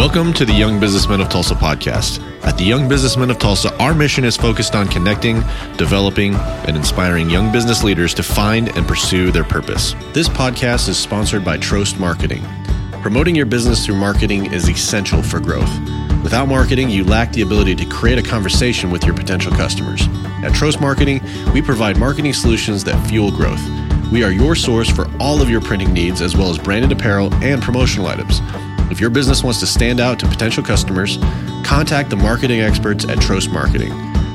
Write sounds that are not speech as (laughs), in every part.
Welcome to the Young Businessmen of Tulsa podcast. At the Young Businessmen of Tulsa, our mission is focused on connecting, developing, and inspiring young business leaders to find and pursue their purpose. This podcast is sponsored by Trost Marketing. Promoting your business through marketing is essential for growth. Without marketing, you lack the ability to create a conversation with your potential customers. At Trost Marketing, we provide marketing solutions that fuel growth. We are your source for all of your printing needs, as well as branded apparel and promotional items. If your business wants to stand out to potential customers, contact the marketing experts at Trost Marketing.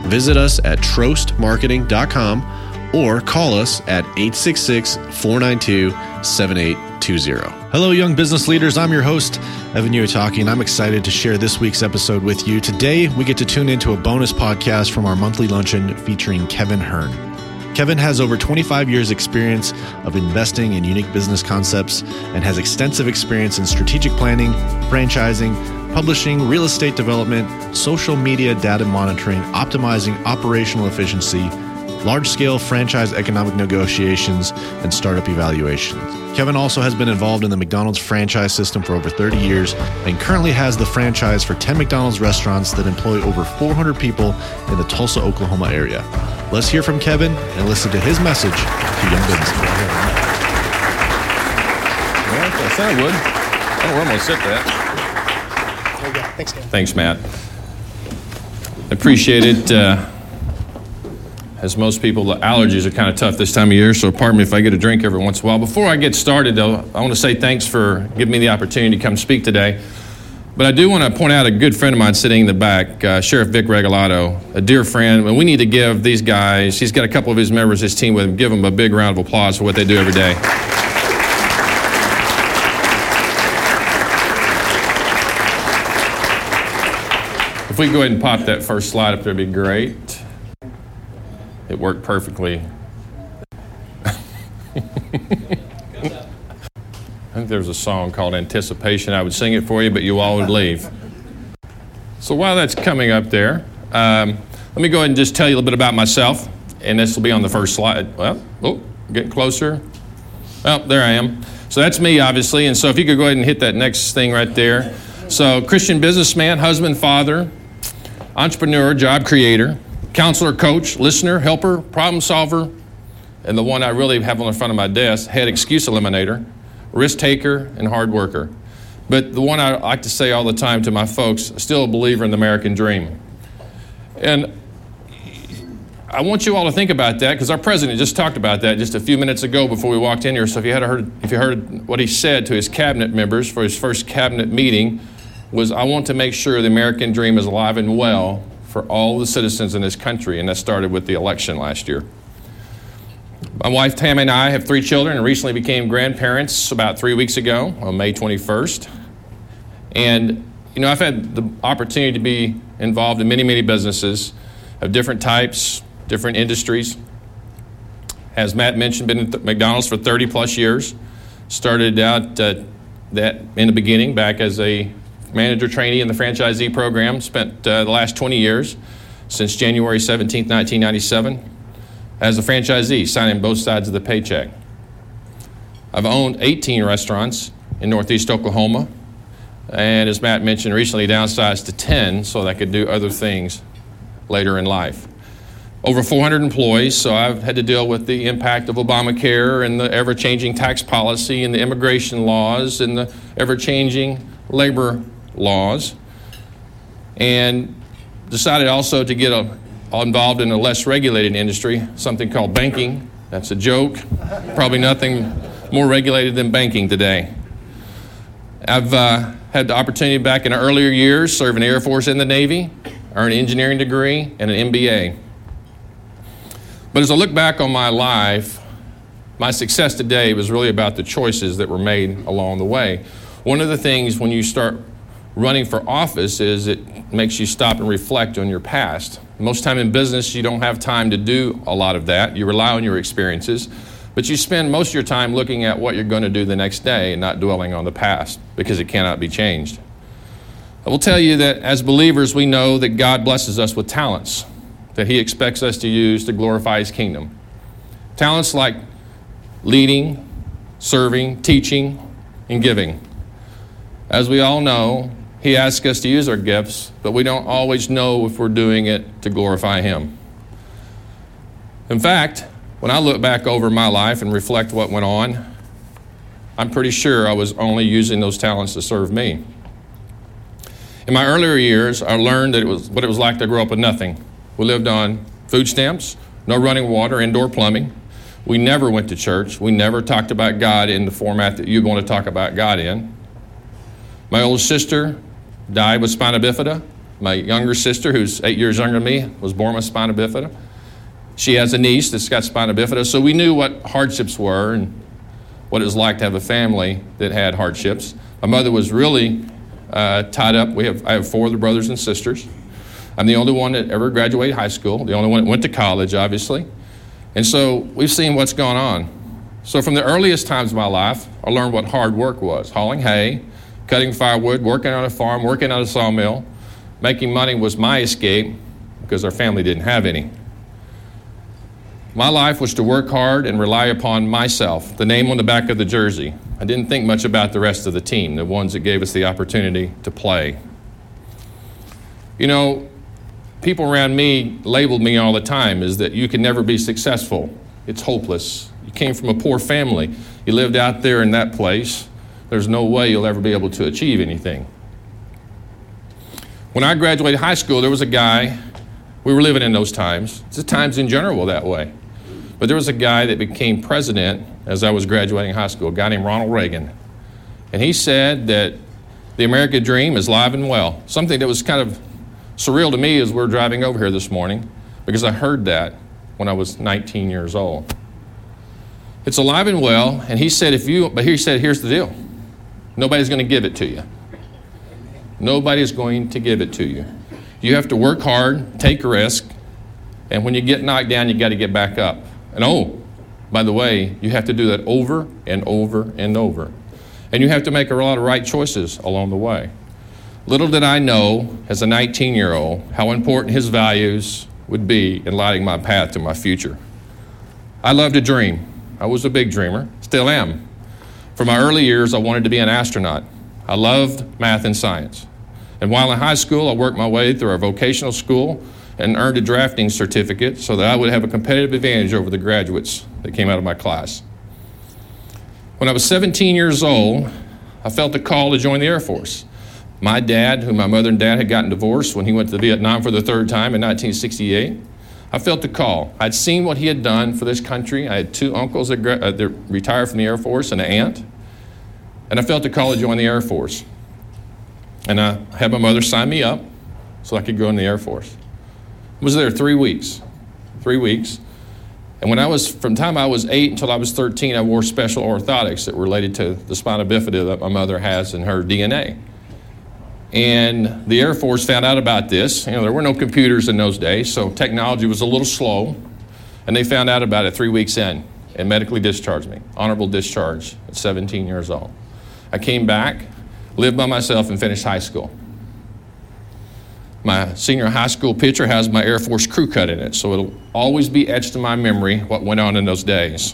Visit us at trostmarketing.com or call us at 866 492 7820. Hello, young business leaders. I'm your host, Evan Uitaki, and I'm excited to share this week's episode with you. Today, we get to tune into a bonus podcast from our monthly luncheon featuring Kevin Hern. Kevin has over 25 years' experience of investing in unique business concepts and has extensive experience in strategic planning, franchising, publishing, real estate development, social media data monitoring, optimizing operational efficiency, large scale franchise economic negotiations, and startup evaluations. Kevin also has been involved in the McDonald's franchise system for over 30 years and currently has the franchise for 10 McDonald's restaurants that employ over 400 people in the Tulsa, Oklahoma area. Let's hear from Kevin and listen to his message to young businessmen. Well, I said I would. I don't know where I'm going to sit that. There you go. Thanks, Dan. Thanks, Matt. I appreciate it. Uh, as most people, the allergies are kind of tough this time of year, so pardon me if I get a drink every once in a while. Before I get started, though, I want to say thanks for giving me the opportunity to come speak today. But I do want to point out a good friend of mine sitting in the back, uh, Sheriff Vic Regalado, a dear friend. And we need to give these guys, he's got a couple of his members, his team with him, give them a big round of applause for what they do every day. If we go ahead and pop that first slide up there, it'd be great. It worked perfectly. (laughs) I think there's a song called Anticipation. I would sing it for you, but you all would leave. So while that's coming up there, um, let me go ahead and just tell you a little bit about myself. And this will be on the first slide. Well, oh, getting closer. Oh, there I am. So that's me, obviously. And so if you could go ahead and hit that next thing right there. So, Christian businessman, husband, father, entrepreneur, job creator, counselor, coach, listener, helper, problem solver, and the one I really have on the front of my desk, head excuse eliminator, risk taker, and hard worker. But the one I like to say all the time to my folks, still a believer in the American dream. And I want you all to think about that because our president just talked about that just a few minutes ago before we walked in here. So if you had heard, if you heard what he said to his cabinet members for his first cabinet meeting, was I want to make sure the American dream is alive and well for all the citizens in this country, and that started with the election last year. My wife Tammy and I have three children and recently became grandparents about three weeks ago on May 21st. And, you know, I've had the opportunity to be involved in many, many businesses of different types, different industries. As Matt mentioned, been at McDonald's for 30 plus years. Started out uh, that in the beginning back as a manager trainee in the franchisee program. Spent uh, the last 20 years, since January 17, 1997, as a franchisee, signing both sides of the paycheck. I've owned 18 restaurants in Northeast Oklahoma, and as Matt mentioned, recently downsized to 10 so that I could do other things later in life. Over 400 employees, so I've had to deal with the impact of Obamacare and the ever changing tax policy and the immigration laws and the ever changing labor laws. And decided also to get a, involved in a less regulated industry, something called banking. That's a joke. Probably nothing more regulated than banking today. I've uh, had the opportunity back in earlier years serve in the Air Force and the Navy, earn an engineering degree and an MBA. But as I look back on my life, my success today was really about the choices that were made along the way. One of the things when you start running for office is it makes you stop and reflect on your past. Most time in business, you don't have time to do a lot of that. You rely on your experiences, but you spend most of your time looking at what you're going to do the next day and not dwelling on the past because it cannot be changed. I will tell you that as believers, we know that God blesses us with talents that He expects us to use to glorify His kingdom. Talents like leading, serving, teaching, and giving. As we all know, He asks us to use our gifts, but we don't always know if we're doing it to glorify Him. In fact, when I look back over my life and reflect what went on, I'm pretty sure I was only using those talents to serve me. In my earlier years, I learned that it was what it was like to grow up with nothing. We lived on food stamps, no running water, indoor plumbing. We never went to church. We never talked about God in the format that you want to talk about God in. My older sister died with spina bifida. My younger sister, who's eight years younger than me, was born with spina bifida. She has a niece that's got spina bifida, so we knew what hardships were and what it was like to have a family that had hardships. My mother was really uh, tied up. We have, I have four other brothers and sisters. I'm the only one that ever graduated high school, the only one that went to college, obviously. And so we've seen what's gone on. So from the earliest times of my life, I learned what hard work was hauling hay, cutting firewood, working on a farm, working on a sawmill. Making money was my escape because our family didn't have any. My life was to work hard and rely upon myself, the name on the back of the jersey. I didn't think much about the rest of the team, the ones that gave us the opportunity to play. You know, people around me labeled me all the time is that you can never be successful. It's hopeless. You came from a poor family. You lived out there in that place. There's no way you'll ever be able to achieve anything. When I graduated high school, there was a guy, we were living in those times. It's the times in general were that way. But there was a guy that became president as I was graduating high school, a guy named Ronald Reagan. And he said that the American dream is live and well. Something that was kind of surreal to me as we are driving over here this morning because I heard that when I was 19 years old. It's alive and well, and he said, if you, but he said, here's the deal nobody's going to give it to you. Nobody's going to give it to you. You have to work hard, take a risk, and when you get knocked down, you got to get back up. And oh, by the way, you have to do that over and over and over. And you have to make a lot of right choices along the way. Little did I know, as a 19 year old, how important his values would be in lighting my path to my future. I loved to dream. I was a big dreamer, still am. From my early years, I wanted to be an astronaut. I loved math and science. And while in high school, I worked my way through our vocational school and earned a drafting certificate so that I would have a competitive advantage over the graduates that came out of my class. When I was 17 years old, I felt a call to join the Air Force. My dad, who my mother and dad had gotten divorced when he went to Vietnam for the third time in 1968, I felt the call. I'd seen what he had done for this country. I had two uncles that, uh, retired from the Air Force and an aunt. And I felt the call to join the Air Force. And I had my mother sign me up so I could go in the Air Force I was there three weeks. Three weeks. And when I was, from time I was eight until I was 13, I wore special orthotics that were related to the spina bifida that my mother has in her DNA. And the Air Force found out about this. You know, there were no computers in those days, so technology was a little slow. And they found out about it three weeks in and medically discharged me. Honorable discharge at 17 years old. I came back, lived by myself, and finished high school my senior high school picture has my Air Force crew cut in it, so it'll always be etched in my memory what went on in those days.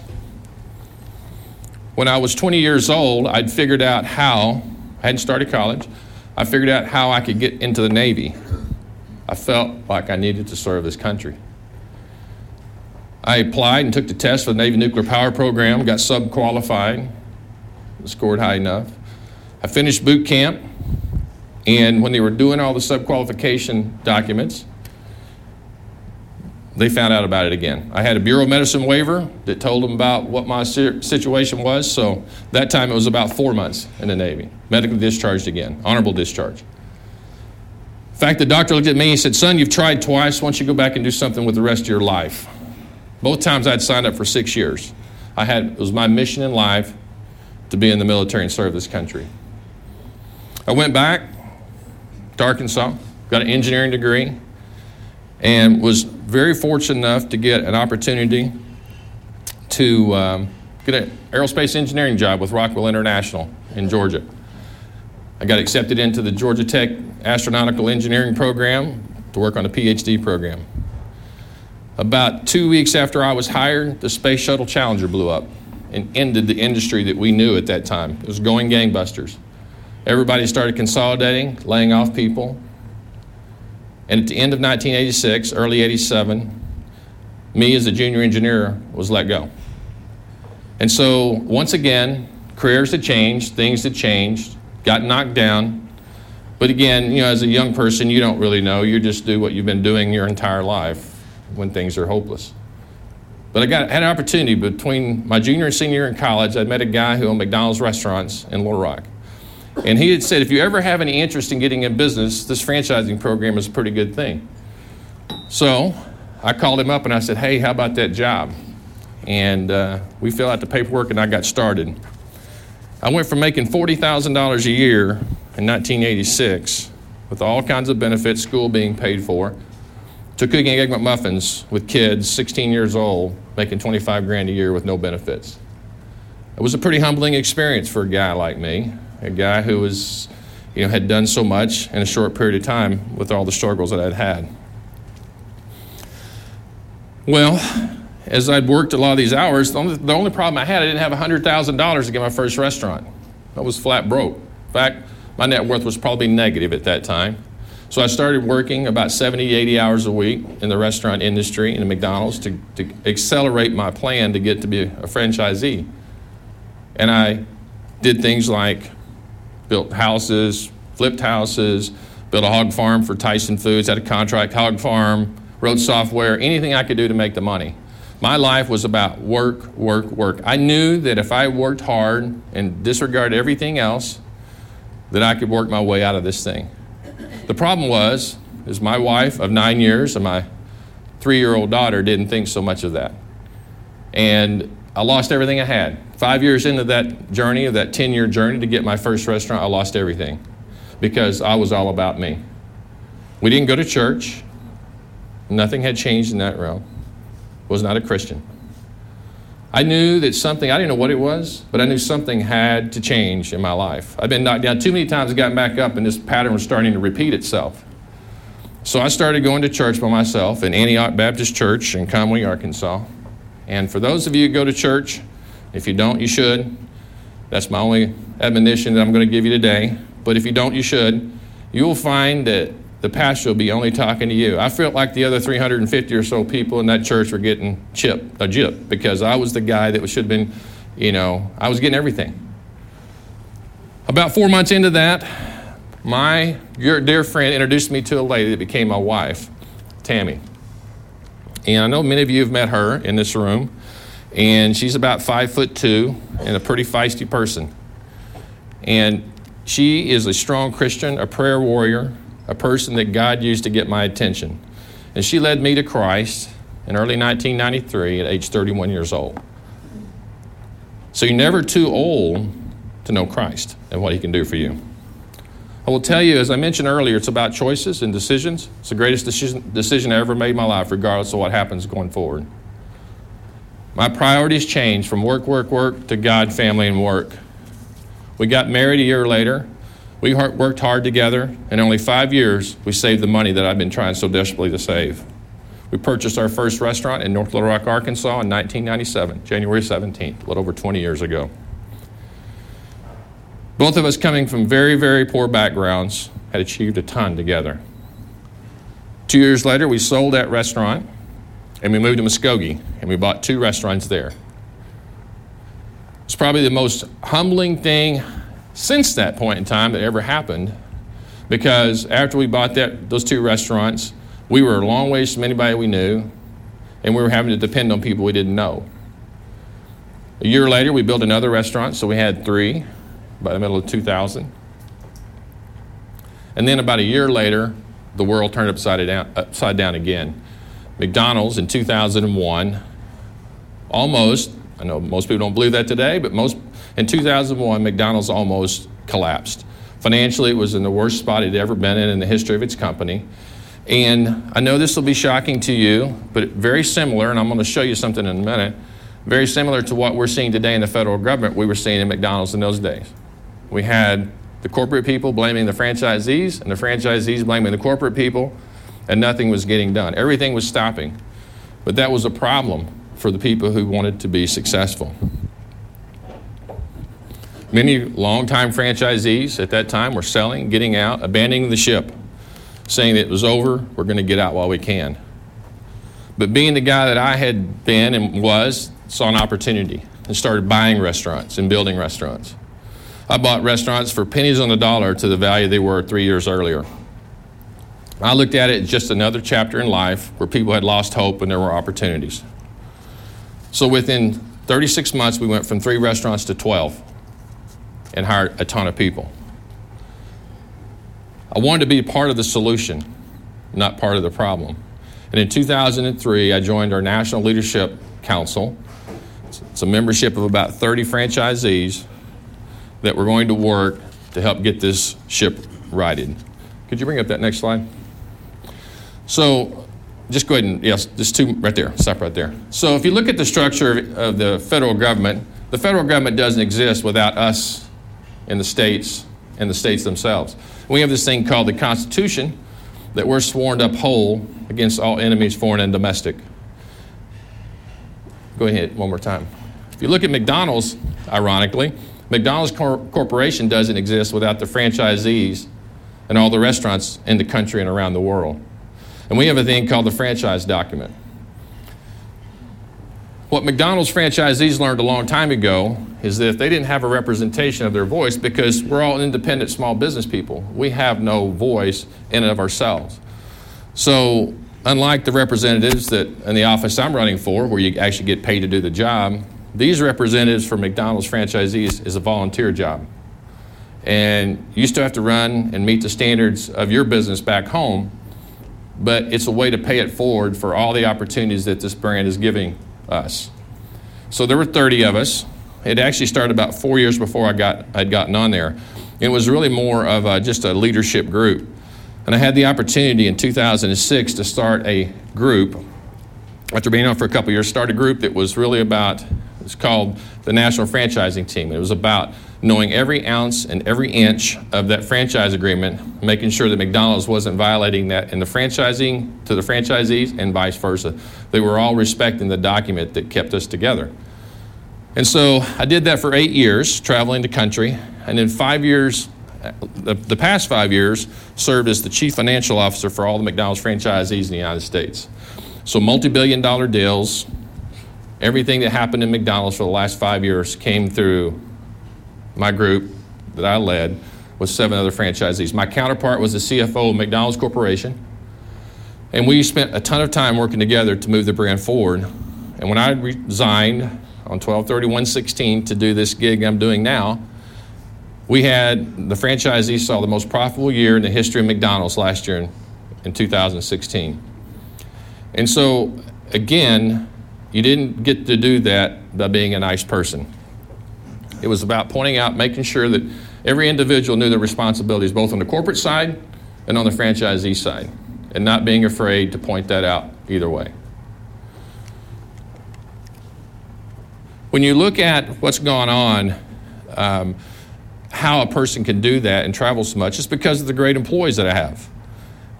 When I was 20 years old, I'd figured out how, I hadn't started college, I figured out how I could get into the Navy. I felt like I needed to serve this country. I applied and took the test for the Navy Nuclear Power Program, got sub qualified, scored high enough. I finished boot camp, and when they were doing all the sub qualification documents, they found out about it again. I had a Bureau of Medicine waiver that told them about what my situation was, so that time it was about four months in the Navy. Medically discharged again, honorable discharge. In fact, the doctor looked at me and said, Son, you've tried twice. Why don't you go back and do something with the rest of your life? Both times I'd signed up for six years. I had, it was my mission in life to be in the military and serve this country. I went back, to Arkansas, got an engineering degree, and was very fortunate enough to get an opportunity to um, get an aerospace engineering job with Rockwell International in Georgia. I got accepted into the Georgia Tech Astronautical Engineering program to work on a PhD program. About two weeks after I was hired, the Space Shuttle Challenger blew up and ended the industry that we knew at that time. It was going gangbusters. Everybody started consolidating, laying off people. And at the end of 1986, early 87, me as a junior engineer was let go. And so, once again, careers had changed, things had changed, got knocked down. But again, you know, as a young person, you don't really know. You just do what you've been doing your entire life when things are hopeless. But I got had an opportunity between my junior and senior year in college. I met a guy who owned McDonald's restaurants in Little Rock. And he had said, if you ever have any interest in getting in business, this franchising program is a pretty good thing. So I called him up and I said, hey, how about that job? And uh, we filled out the paperwork and I got started. I went from making $40,000 a year in 1986 with all kinds of benefits, school being paid for, to cooking egg McMuffins with kids 16 years old, making 25 grand a year with no benefits. It was a pretty humbling experience for a guy like me a guy who was, you know, had done so much in a short period of time with all the struggles that I'd had. Well, as I'd worked a lot of these hours, the only, the only problem I had, I didn't have $100,000 to get my first restaurant. I was flat broke. In fact, my net worth was probably negative at that time. So I started working about 70, 80 hours a week in the restaurant industry in the McDonald's to, to accelerate my plan to get to be a franchisee. And I did things like built houses, flipped houses, built a hog farm for Tyson Foods, had a contract hog farm, wrote software, anything I could do to make the money. My life was about work, work, work. I knew that if I worked hard and disregarded everything else, that I could work my way out of this thing. The problem was, is my wife of nine years and my three-year-old daughter didn't think so much of that. And I lost everything I had. Five years into that journey, of that 10 year journey to get my first restaurant, I lost everything because I was all about me. We didn't go to church, nothing had changed in that realm. Was not a Christian. I knew that something, I didn't know what it was, but I knew something had to change in my life. I've been knocked down too many times, I got back up, and this pattern was starting to repeat itself. So I started going to church by myself in Antioch Baptist Church in Conway, Arkansas. And for those of you who go to church, if you don't, you should. That's my only admonition that I'm going to give you today. But if you don't, you should. You will find that the pastor will be only talking to you. I felt like the other 350 or so people in that church were getting chipped, a jip, because I was the guy that should have been, you know, I was getting everything. About four months into that, my dear friend introduced me to a lady that became my wife, Tammy. And I know many of you have met her in this room and she's about five foot two and a pretty feisty person. And she is a strong Christian, a prayer warrior, a person that God used to get my attention. And she led me to Christ in early 1993 at age 31 years old. So you're never too old to know Christ and what He can do for you. I will tell you, as I mentioned earlier, it's about choices and decisions. It's the greatest decision, decision I ever made in my life, regardless of what happens going forward. My priorities changed from work, work, work to God, family, and work. We got married a year later. We worked hard together. And in only five years, we saved the money that I've been trying so desperately to save. We purchased our first restaurant in North Little Rock, Arkansas in 1997, January 17th, a little over 20 years ago. Both of us, coming from very, very poor backgrounds, had achieved a ton together. Two years later, we sold that restaurant and we moved to Muskogee and we bought two restaurants there. It's probably the most humbling thing since that point in time that ever happened because after we bought that, those two restaurants, we were a long ways from anybody we knew and we were having to depend on people we didn't know. A year later, we built another restaurant, so we had three by the middle of 2000. And then about a year later, the world turned upside down, upside down again. McDonald's in 2001 almost, I know most people don't believe that today, but most in 2001, McDonald's almost collapsed. Financially, it was in the worst spot it had ever been in in the history of its company. And I know this will be shocking to you, but very similar, and I'm going to show you something in a minute, very similar to what we're seeing today in the federal government, we were seeing in McDonald's in those days. We had the corporate people blaming the franchisees, and the franchisees blaming the corporate people and nothing was getting done. Everything was stopping. But that was a problem for the people who wanted to be successful. Many longtime franchisees at that time were selling, getting out, abandoning the ship, saying that it was over, we're going to get out while we can. But being the guy that I had been and was, saw an opportunity and started buying restaurants and building restaurants. I bought restaurants for pennies on the dollar to the value they were three years earlier. I looked at it as just another chapter in life where people had lost hope and there were opportunities. So within 36 months, we went from three restaurants to 12 and hired a ton of people. I wanted to be part of the solution, not part of the problem. And in 2003, I joined our National Leadership Council. It's a membership of about 30 franchisees that we're going to work to help get this ship righted. Could you bring up that next slide? So, just go ahead and, yes, just two right there, stop right there. So, if you look at the structure of the federal government, the federal government doesn't exist without us in the states and the states themselves. We have this thing called the Constitution that we're sworn to uphold against all enemies, foreign and domestic. Go ahead, one more time. If you look at McDonald's, ironically, McDonald's Cor- Corporation doesn't exist without the franchisees and all the restaurants in the country and around the world. And we have a thing called the franchise document. What McDonald's franchisees learned a long time ago is that if they didn't have a representation of their voice, because we're all independent small business people, we have no voice in and of ourselves. So, unlike the representatives that in the office I'm running for, where you actually get paid to do the job, these representatives for McDonald's franchisees is a volunteer job. And you still have to run and meet the standards of your business back home, but it's a way to pay it forward for all the opportunities that this brand is giving us. So there were 30 of us. It actually started about four years before I got, I'd gotten on there. It was really more of a, just a leadership group. And I had the opportunity in 2006 to start a group, after being on for a couple years, start a group that was really about, it's called the National Franchising Team. It was about knowing every ounce and every inch of that franchise agreement, making sure that McDonald's wasn't violating that in the franchising to the franchisees and vice versa. They were all respecting the document that kept us together. And so I did that for eight years, traveling the country, and in five years, the, the past five years, served as the chief financial officer for all the McDonald's franchisees in the United States. So multi billion dollar deals, everything that happened in McDonald's for the last five years came through my group that I led with seven other franchisees. My counterpart was the CFO of McDonald's Corporation, and we spent a ton of time working together to move the brand forward. And when I resigned on 12/31/16 to do this gig I'm doing now, we had the franchisees saw the most profitable year in the history of McDonald's last year in, in 2016. And so, again, you didn't get to do that by being a nice person. It was about pointing out, making sure that every individual knew their responsibilities, both on the corporate side and on the franchisee side, and not being afraid to point that out either way. When you look at what's gone on, um, how a person can do that and travel so much, it's because of the great employees that I have.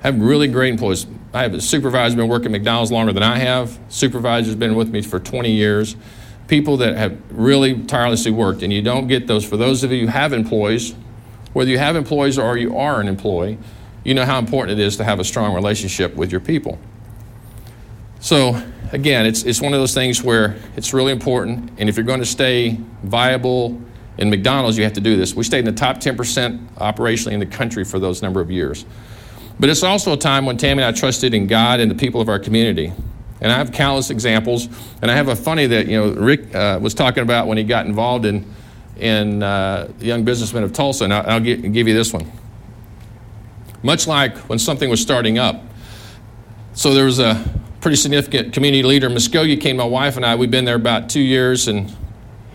I have really great employees. I have a supervisor been working at McDonald's longer than I have. Supervisor's been with me for 20 years people that have really tirelessly worked, and you don't get those. For those of you who have employees, whether you have employees or you are an employee, you know how important it is to have a strong relationship with your people. So, again, it's, it's one of those things where it's really important, and if you're going to stay viable in McDonald's, you have to do this. We stayed in the top 10% operationally in the country for those number of years. But it's also a time when Tammy and I trusted in God and the people of our community. And I have countless examples. And I have a funny that, you know, Rick uh, was talking about when he got involved in, in uh, Young Businessmen of Tulsa. And I'll, I'll give, give you this one. Much like when something was starting up. So there was a pretty significant community leader in Muskogee came my wife and I. We've been there about two years, and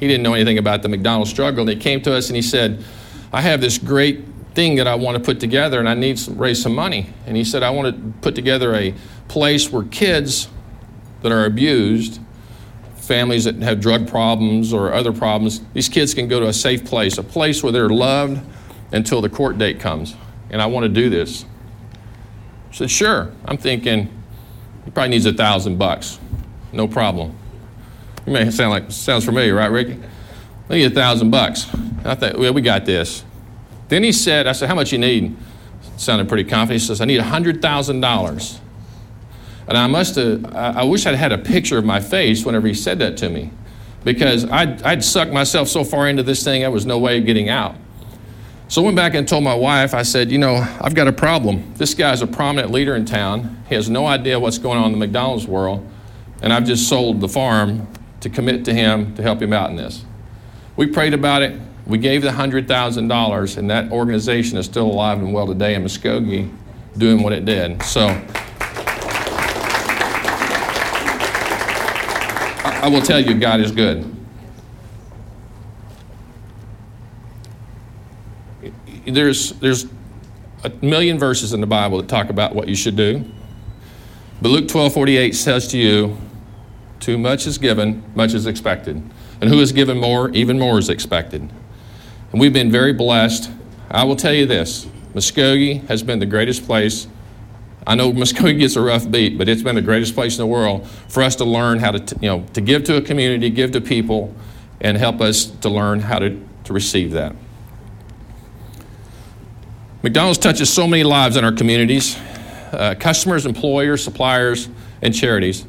he didn't know anything about the McDonald's struggle. And he came to us and he said, I have this great thing that I want to put together, and I need to raise some money. And he said, I want to put together a place where kids that are abused, families that have drug problems or other problems, these kids can go to a safe place, a place where they're loved until the court date comes. And I want to do this. I said, sure. I'm thinking, he probably needs a thousand bucks. No problem. You may sound like sounds familiar, right, Ricky? I need a thousand bucks. I thought, well, we got this. Then he said, I said, how much you need? Sounded pretty confident. He says, I need $100,000. And I must have, I wish I'd had a picture of my face whenever he said that to me because I'd, I'd sucked myself so far into this thing, there was no way of getting out. So I went back and told my wife, I said, you know, I've got a problem. This guy's a prominent leader in town. He has no idea what's going on in the McDonald's world. And I've just sold the farm to commit to him to help him out in this. We prayed about it. We gave the $100,000, and that organization is still alive and well today in Muskogee doing what it did. So I will tell you, God is good. There's, there's a million verses in the Bible that talk about what you should do. But Luke 12 48 says to you, Too much is given, much is expected. And who is given more, even more is expected. And we've been very blessed. I will tell you this Muskogee has been the greatest place. I know Muskogee gets a rough beat, but it's been the greatest place in the world for us to learn how to, you know, to give to a community, give to people, and help us to learn how to, to receive that. McDonald's touches so many lives in our communities uh, customers, employers, suppliers, and charities.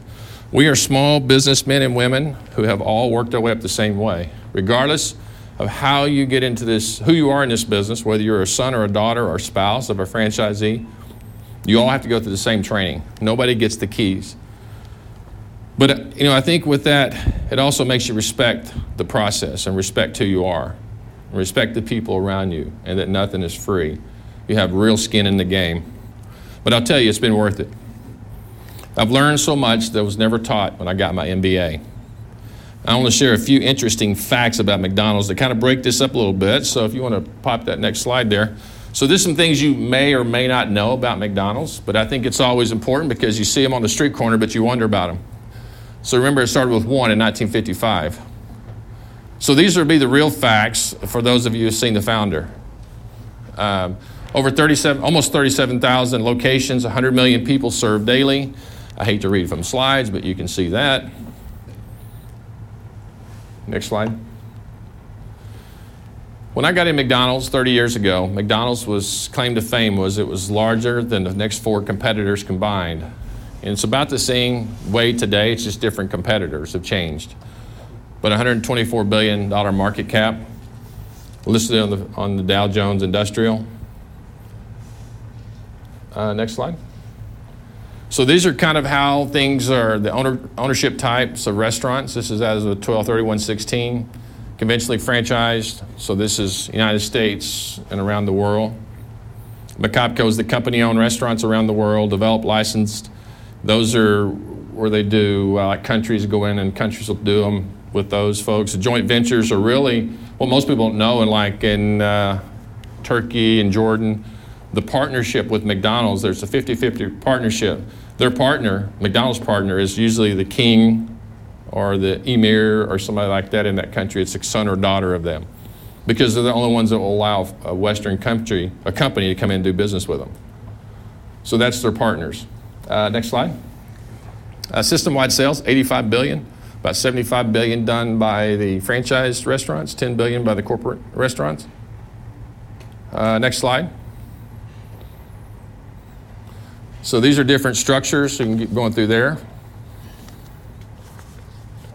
We are small businessmen and women who have all worked our way up the same way. Regardless of how you get into this, who you are in this business, whether you're a son or a daughter or spouse of a franchisee, you all have to go through the same training. Nobody gets the keys. But you know, I think with that, it also makes you respect the process and respect who you are, and respect the people around you, and that nothing is free. You have real skin in the game. But I'll tell you, it's been worth it. I've learned so much that was never taught when I got my MBA. I want to share a few interesting facts about McDonald's that kind of break this up a little bit. So if you want to pop that next slide there. So there's some things you may or may not know about McDonald's, but I think it's always important because you see them on the street corner, but you wonder about them. So remember, it started with one in 1955. So these would be the real facts for those of you who've seen the founder. Um, over 37, almost 37,000 locations, 100 million people served daily. I hate to read from slides, but you can see that. Next slide. When I got in McDonald's 30 years ago, McDonald's was claim to fame was it was larger than the next four competitors combined. And it's about the same way today, it's just different competitors have changed. But $124 billion market cap, listed on the, on the Dow Jones Industrial. Uh, next slide. So these are kind of how things are, the owner, ownership types of restaurants. This is as of 123116, conventionally franchised. So this is United States and around the world. McOpCo is the company-owned restaurants around the world, developed, licensed. Those are where they do, uh, like countries go in and countries will do them with those folks. The joint ventures are really, what most people don't know, and like in uh, Turkey and Jordan, the partnership with McDonald's, there's a 50 50 partnership. Their partner, McDonald's partner, is usually the king or the emir or somebody like that in that country. It's a son or daughter of them because they're the only ones that will allow a Western country, a company, to come in and do business with them. So that's their partners. Uh, next slide. Uh, system-wide sales, 85 billion. About 75 billion done by the franchise restaurants, 10 billion by the corporate restaurants. Uh, next slide. So these are different structures. So you can keep going through there.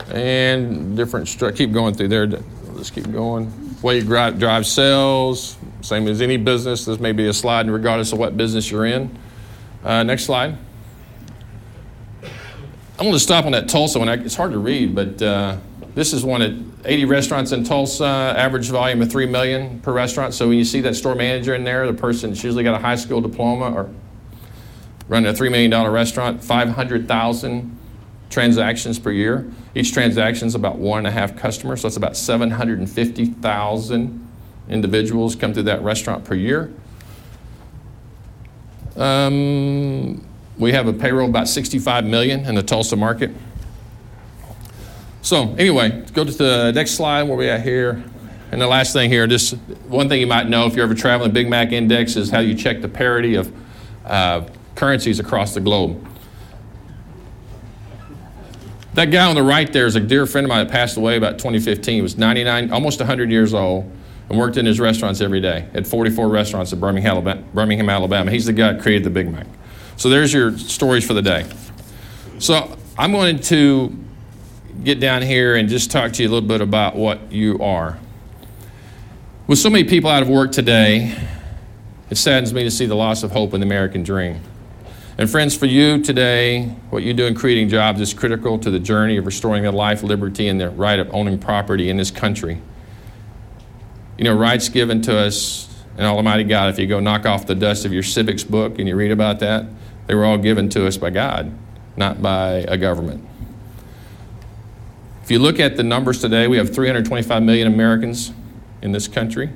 And different, stru- keep going through there. Let's keep going. Way you drive, sales, same as any business. This may be a slide regardless of what business you're in. Uh, next slide. I'm going to stop on that Tulsa one. It's hard to read, but uh, this is one at 80 restaurants in Tulsa, average volume of 3 million per restaurant. So when you see that store manager in there, the person's usually got a high school diploma or running a $3 million restaurant, 500,000 transactions per year. Each transaction is about one and a half customers, so that's about 750,000 individuals come through that restaurant per year. Um, we have a payroll about 65 million in the Tulsa market. So anyway, go to the next slide where we at here. And the last thing here, just one thing you might know if you're ever traveling, Big Mac Index is how you check the parity of uh, currencies across the globe. That guy on the right there is a dear friend of mine that passed away about 2015. He was 99, almost 100 years old, and worked in his restaurants every day at 44 restaurants in Birmingham, Alabama. Birmingham, Alabama. He's the guy that created the Big Mac. So there's your stories for the day. So I'm going to get down here and just talk to you a little bit about what you are. With so many people out of work today, it saddens me to see the loss of hope in the American dream. And friends, for you today, what you do in creating jobs is critical to the journey of restoring the life, liberty, and the right of owning property in this country. You know, rights given to us and Almighty God, if you go knock off the dust of your civics book and you read about that, they were all given to us by God, not by a government. If you look at the numbers today, we have 325 million Americans in this country.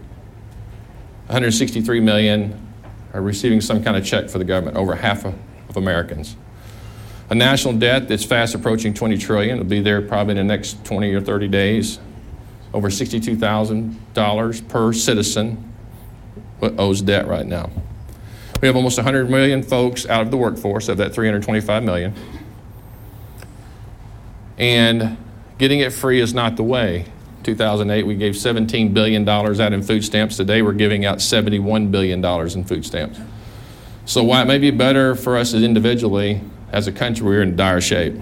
163 million are receiving some kind of check for the government, over half of, of Americans. A national debt that's fast approaching 20 trillion. It'll be there probably in the next 20 or 30 days. Over $62,000 per citizen owes debt right now. We have almost 100 million folks out of the workforce of that 325 million. And getting it free is not the way. 2008, we gave $17 billion out in food stamps. Today, we're giving out $71 billion in food stamps. So, while it may be better for us as individually, as a country, we're in dire shape.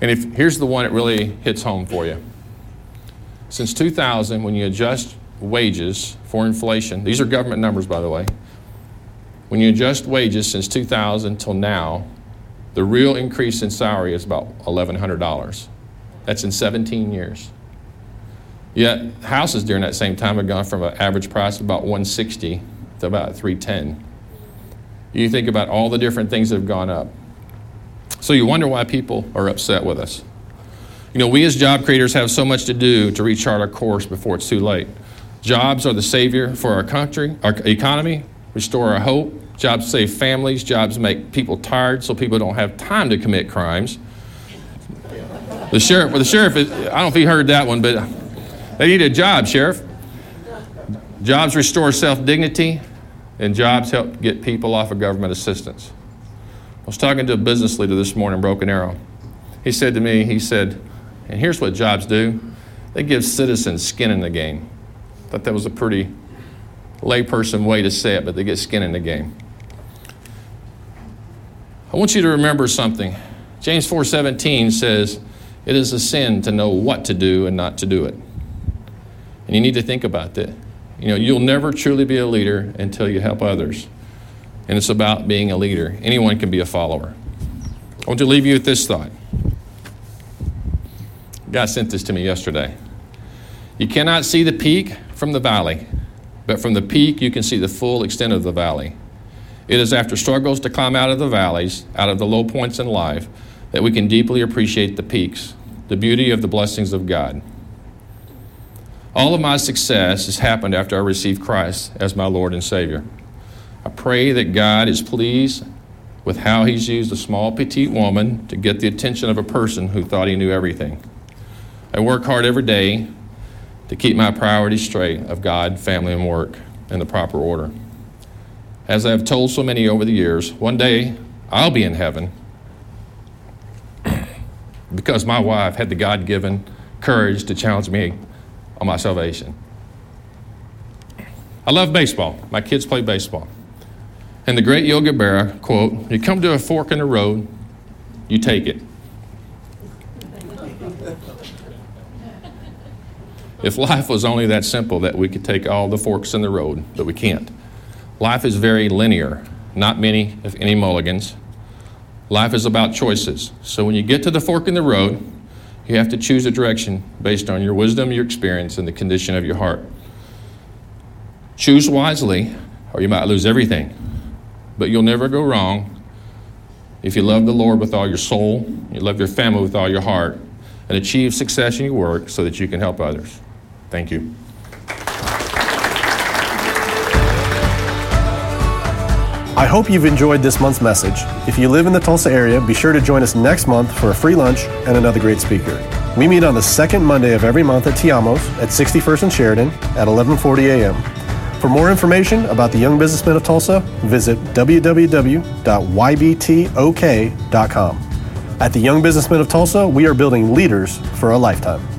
And if here's the one that really hits home for you. Since 2000, when you adjust wages for inflation, these are government numbers, by the way. When you adjust wages since 2000 till now, the real increase in salary is about $1,100. That's in 17 years. Yet houses during that same time have gone from an average price of about 160 to about 310. You think about all the different things that have gone up. So you wonder why people are upset with us. You know, we as job creators have so much to do to rechart our course before it's too late. Jobs are the savior for our country, our economy, restore our hope. Jobs save families. Jobs make people tired so people don't have time to commit crimes. The sheriff, well, the sheriff, is, I don't know if he heard that one, but they need a job, Sheriff. Jobs restore self dignity, and jobs help get people off of government assistance. I was talking to a business leader this morning, Broken Arrow. He said to me, he said, and here's what jobs do they give citizens skin in the game. I thought that was a pretty layperson way to say it, but they get skin in the game. I want you to remember something. James 4:17 says, "It is a sin to know what to do and not to do it." And you need to think about that. You know, you'll never truly be a leader until you help others. And it's about being a leader. Anyone can be a follower. I want to leave you with this thought. God sent this to me yesterday. You cannot see the peak from the valley, but from the peak you can see the full extent of the valley. It is after struggles to climb out of the valleys, out of the low points in life, that we can deeply appreciate the peaks, the beauty of the blessings of God. All of my success has happened after I received Christ as my Lord and Savior. I pray that God is pleased with how He's used a small, petite woman to get the attention of a person who thought he knew everything. I work hard every day to keep my priorities straight of God, family, and work in the proper order. As I have told so many over the years, one day I'll be in heaven because my wife had the God given courage to challenge me on my salvation. I love baseball. My kids play baseball. And the great Yogi Berra quote, you come to a fork in the road, you take it. if life was only that simple that we could take all the forks in the road, but we can't. Life is very linear, not many, if any, mulligans. Life is about choices. So when you get to the fork in the road, you have to choose a direction based on your wisdom, your experience, and the condition of your heart. Choose wisely, or you might lose everything. But you'll never go wrong if you love the Lord with all your soul, you love your family with all your heart, and achieve success in your work so that you can help others. Thank you. I hope you've enjoyed this month's message. If you live in the Tulsa area, be sure to join us next month for a free lunch and another great speaker. We meet on the second Monday of every month at Tiamos at 61st and Sheridan at 11:40 a.m. For more information about the Young Businessmen of Tulsa, visit www.ybtok.com. At the Young Businessmen of Tulsa, we are building leaders for a lifetime.